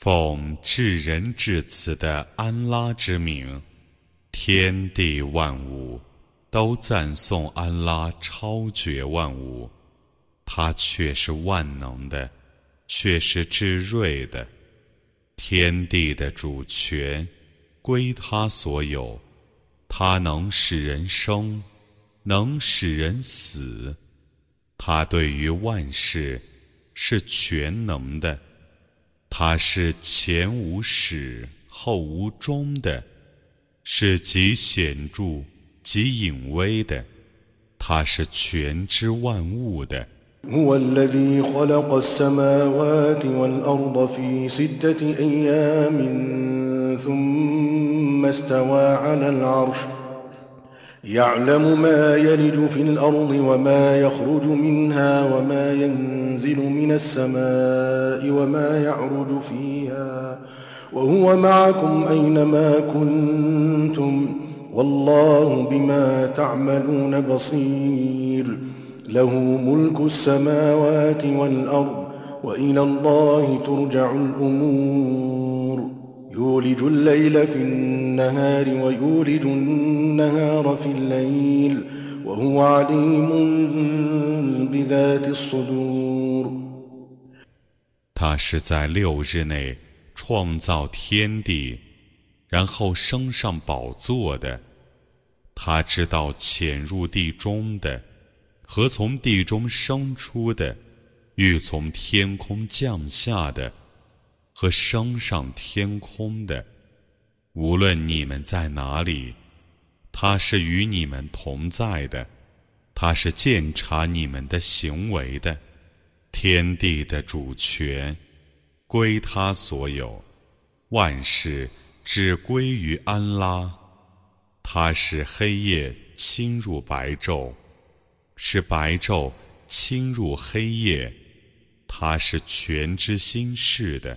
奉至仁至慈的安拉之名，天地万物都赞颂安拉超绝万物，他却是万能的，却是至睿的。天地的主权归他所有，他能使人生，能使人死，他对于万事是全能的。他是前无始后无终的，是极显着极隐微的，他是全知万物的。هو الذي خلق السماوات والأرض في ستة أيام ثم استوى على العرش يعلم ما يلج في الأرض وما يخرج منها وما ينزل من السماء وما يعرج فيها وهو معكم أينما كنتم والله بما تعملون بصير له ملك السماوات والأرض وإلى الله ترجع الأمور يولج الليل في النهار ويولج النهار في الليل وهو عليم بذات الصدور 他是在六日内创造天地，然后升上宝座的。他知道潜入地中的和从地中生出的，欲从天空降下的。 和升上天空的，无论你们在哪里，他是与你们同在的，他是监察你们的行为的。天地的主权归他所有，万事只归于安拉。他是黑夜侵入白昼，是白昼侵入黑夜，他是全知心事的。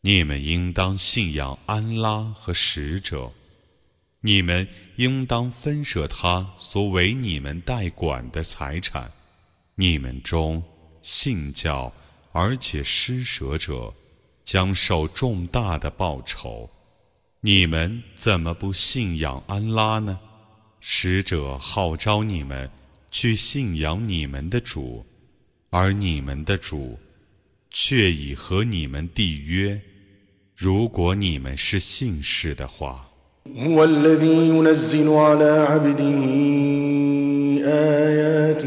你们应当信仰安拉和使者，你们应当分舍他所为你们代管的财产。你们中信教而且施舍者，将受重大的报酬。你们怎么不信仰安拉呢？使者号召你们去信仰你们的主。而你们的主却已和你们缔约，如果你们是信士的话。هو الذي ينزل على عبده آيات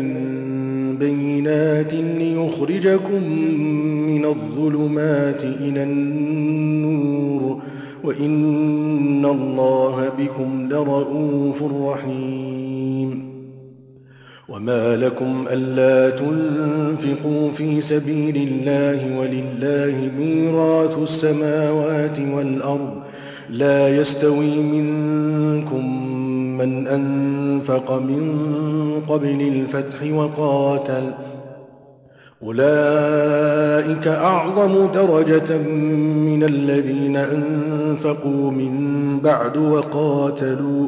بينات ليخرجكم من الظلمات إلى النور وإن الله بكم لرؤوف رحيم وما لكم ألا تنفقوا في سبيل الله ولله ميراث السماوات والأرض لا يستوي منكم من أنفق من قبل الفتح وقاتل أولئك أعظم درجة من الذين أنفقوا من بعد وقاتلوا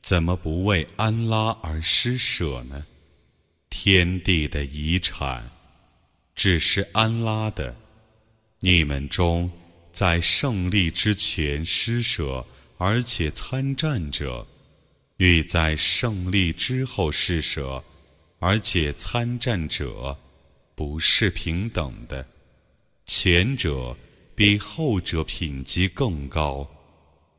怎么不为安拉而施舍呢？天地的遗产只是安拉的。你们中在胜利之前施舍而且参战者，与在胜利之后施舍而且参战者，不是平等的。前者比后者品级更高。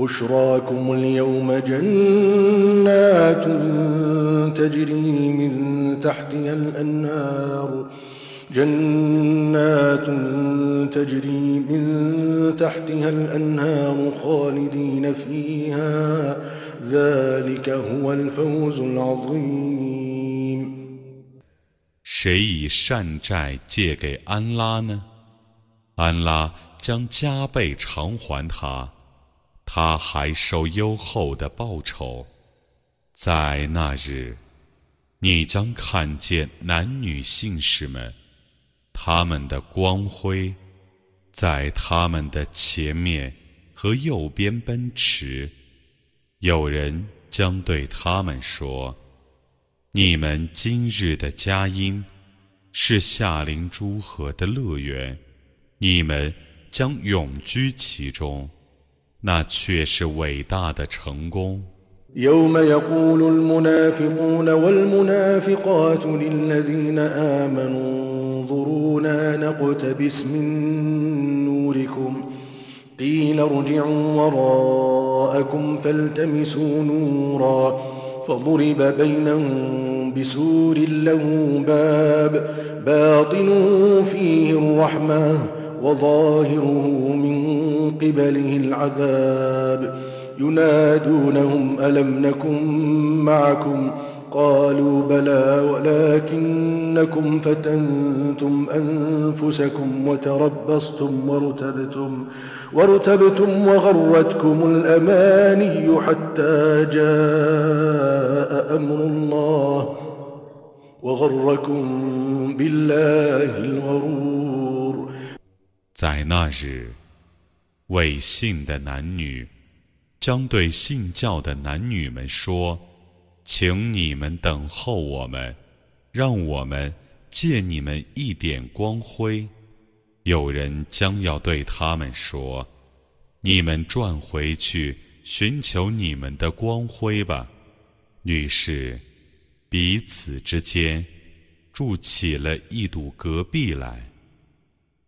بشراكم اليوم جنات تجري من تحتها الأنهار جنات تجري من تحتها الأنهار خالدين فيها ذلك هو الفوز العظيم 谁以善债借给安拉呢？安拉将加倍偿还他。 他还受优厚的报酬，在那日，你将看见男女信士们，他们的光辉，在他们的前面和右边奔驰。有人将对他们说：“你们今日的佳音，是夏林诸河的乐园，你们将永居其中。”那却是伟大的成功。يوم يقول المنافقون والمنافقات للذين آمنوا انظرونا نقتبس من نوركم قيل ارجعوا وراءكم فالتمسوا نورا فضرب بينهم بسور له باب باطنه فيه الرحمه وظاهره من قبله العذاب. ينادونهم ألم نكن معكم؟ قالوا بلى ولكنكم فتنتم أنفسكم وتربصتم وارتبتم وارتبتم وغرتكم الأماني حتى جاء أمر الله وغركم بالله الغرور. 在那日，伪信的男女将对信教的男女们说：“请你们等候我们，让我们借你们一点光辉。”有人将要对他们说：“你们转回去寻求你们的光辉吧。”于是，彼此之间筑起了一堵隔壁来。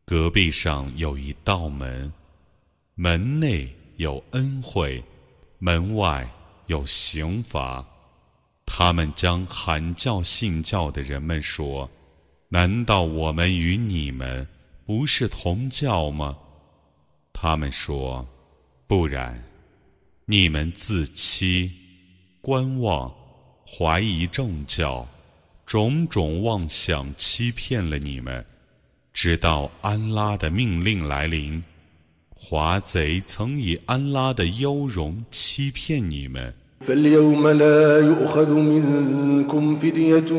隔壁上有一道门，门内有恩惠，门外有刑罚。他们将喊叫信教的人们说：“难道我们与你们不是同教吗？”他们说：“不然，你们自欺、观望、怀疑正教，种种妄想欺骗了你们。”直到安拉的命令来临，华贼曾以安拉的优容欺骗你们。فاليوم لا يؤخذ منكم فدية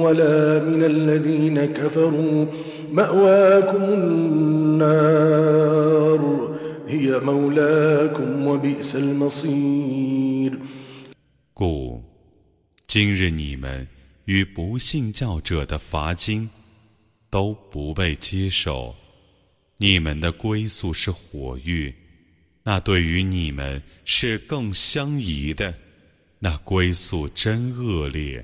ولا من الذين كفروا مأواكم النار هي مولاكم وبئس المصير 故今日你们与不信教者的罚金。 都不被接受，你们的归宿是火狱，那对于你们是更相宜的，那归宿真恶劣。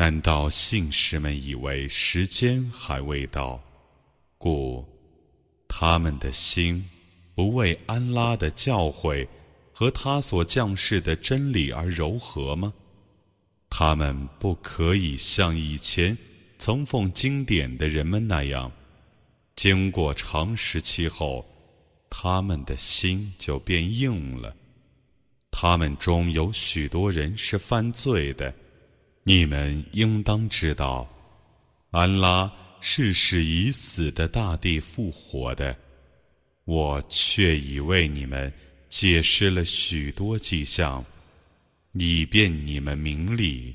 难道信士们以为时间还未到，故他们的心不为安拉的教诲和他所降世的真理而柔和吗？他们不可以像以前曾奉经典的人们那样，经过长时期后，他们的心就变硬了。他们中有许多人是犯罪的，你们应当知道，安拉。是使已死的大地复活的，我却已为你们解释了许多迹象，以便你们明理。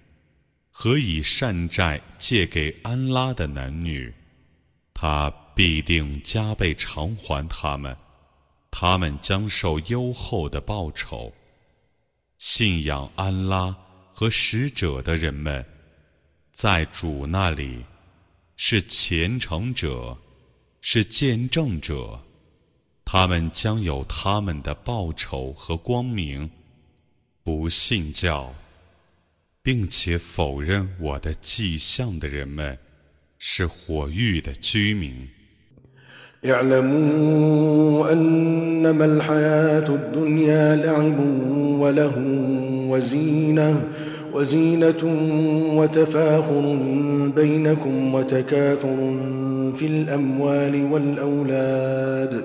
和以善债借给安拉的男女，他必定加倍偿还他们，他们将受优厚的报酬。信仰安拉和使者的人们，在主那里是虔诚者，是见证者，他们将有他们的报酬和光明。不信教。并且否认我的迹象的人们是火域的居民。اعلموا أنما الحياة الدنيا لعب وله وزينة وزينة وتفاخر بينكم وتكاثر في الأموال والأولاد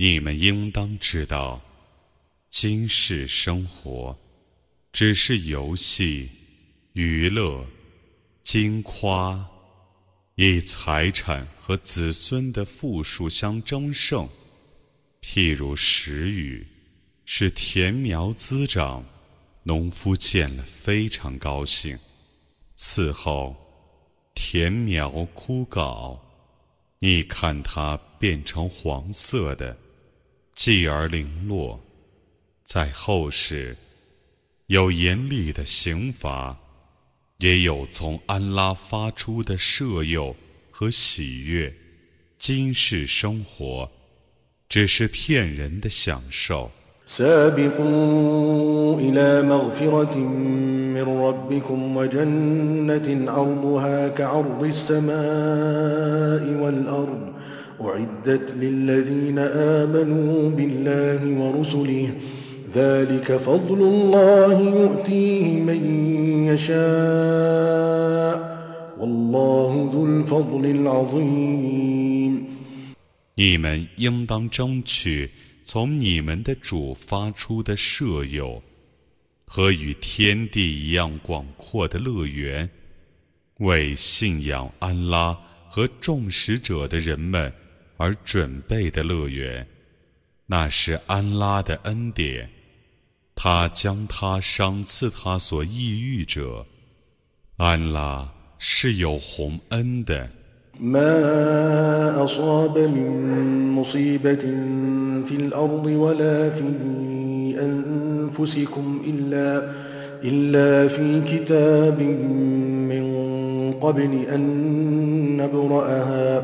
你们应当知道，今世生活只是游戏、娱乐、金夸，以财产和子孙的富庶相争胜。譬如时雨，使田苗滋长，农夫见了非常高兴。此后，田苗枯槁，你看它变成黄色的。继而零落，在后世有严厉的刑罚，也有从安拉发出的赦宥和喜悦。今世生活只是骗人的享受。أعدت للذين آمنوا بالله ورسله ذلك فضل الله يؤتيه من يشاء والله ذو الفضل العظيم 你们应当争取从你们的主发出的舍友和与天地一样广阔的乐园，为信仰安拉和众使者的人们。 而准备的乐园，那是安拉的恩典，他将他赏赐他所抑郁者。安拉是有洪恩的。 أنفسكم إلا إلا في كتاب من قبل أن نبرأها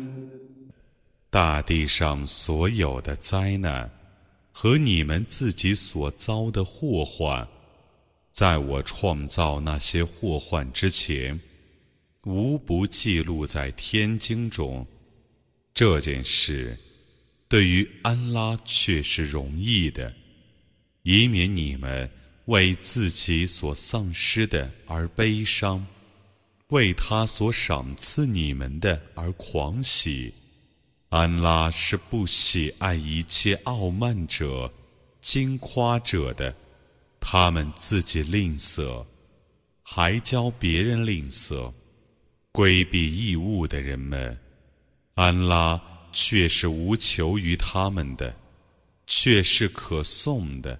大地上所有的灾难和你们自己所遭的祸患，在我创造那些祸患之前，无不记录在天经中。这件事对于安拉却是容易的，以免你们为自己所丧失的而悲伤，为他所赏赐你们的而狂喜。安拉是不喜爱一切傲慢者、惊夸者的，他们自己吝啬，还教别人吝啬，规避义务的人们，安拉却是无求于他们的，却是可颂的。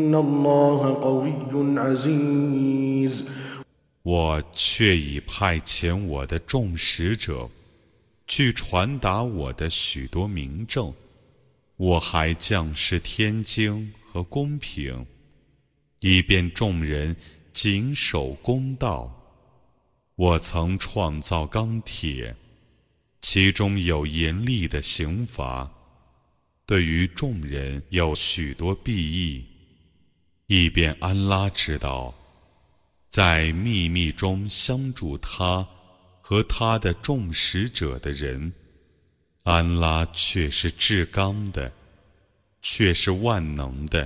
我却已派遣我的众使者，去传达我的许多明证。我还降示天经和公平，以便众人谨守公道。我曾创造钢铁，其中有严厉的刑罚。对于众人有许多裨益，以便安拉知道，在秘密中相助他和他的众使者的人，安拉却是至刚的，却是万能的。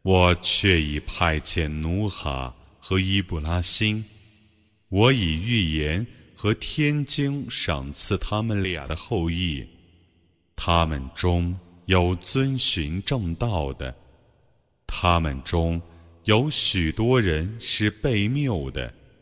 我却已派遣努哈和伊布拉辛，我以预言和天经赏赐他们俩的后裔，他们中有遵循正道的，他们中有许多人是被谬的。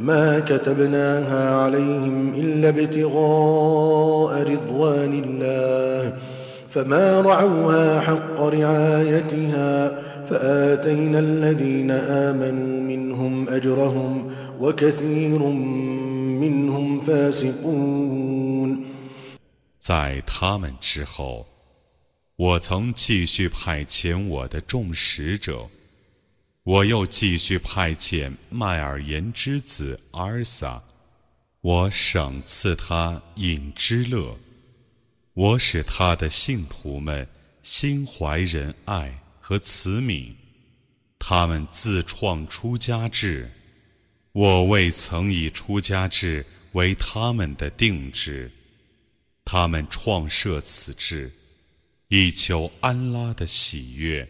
ما كتبناها عليهم إلا ابتغاء رضوان الله فما رعوها حق رعايتها فآتينا الذين آمنوا منهم أجرهم وكثير منهم فاسقون 在他们之后，我曾继续派遣我的众使者。 我又继续派遣麦尔言之子阿尔萨，我赏赐他饮之乐，我使他的信徒们心怀仁爱和慈悯，他们自创出家制，我未曾以出家制为他们的定制，他们创设此制，以求安拉的喜悦，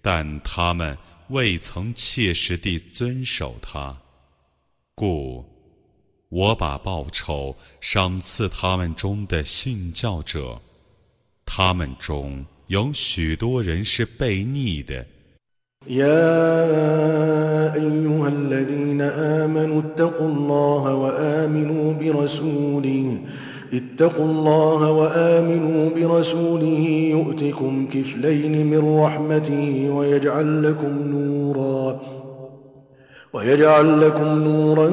但他们。未曾切实地遵守它，故我把报酬赏赐他们中的信教者。他们中有许多人是悖逆的。 يا أيها الذين آمنوا اتقوا الله وآمنوا برسوله اتقوا الله وآمنوا برسوله يؤتكم كفلين من رحمته ويجعل لكم نورا ويجعل لكم نورا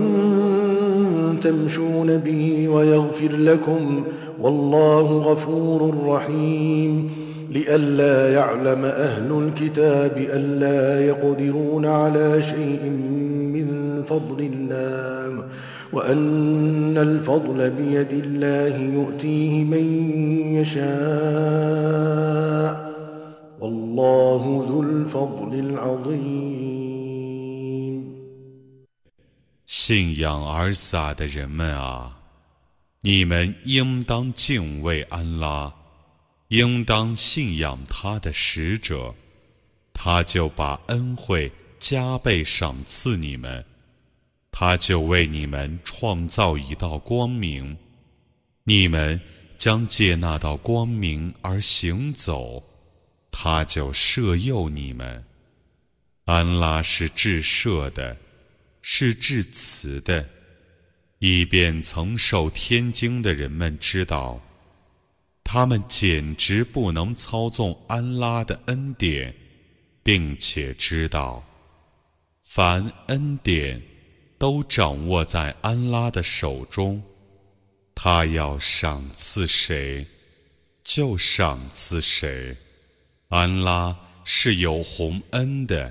تمشون به ويغفر لكم والله غفور رحيم لئلا يعلم أهل الكتاب ألا يقدرون على شيء من فضل الله وأن الفضل بيد الله يؤتيه من يشاء والله ذو الفضل العظيم 信仰而撒的人们啊，你们应当敬畏安拉。应当信仰他的使者，他就把恩惠加倍赏赐你们， 他就为你们创造一道光明，你们将借那道光明而行走，他就摄诱你们。安拉是至赦的，是至慈的，以便曾受天经的人们知道。他们简直不能操纵安拉的恩典，并且知道，凡恩典都掌握在安拉的手中，他要赏赐谁，就赏赐谁。安拉是有洪恩的。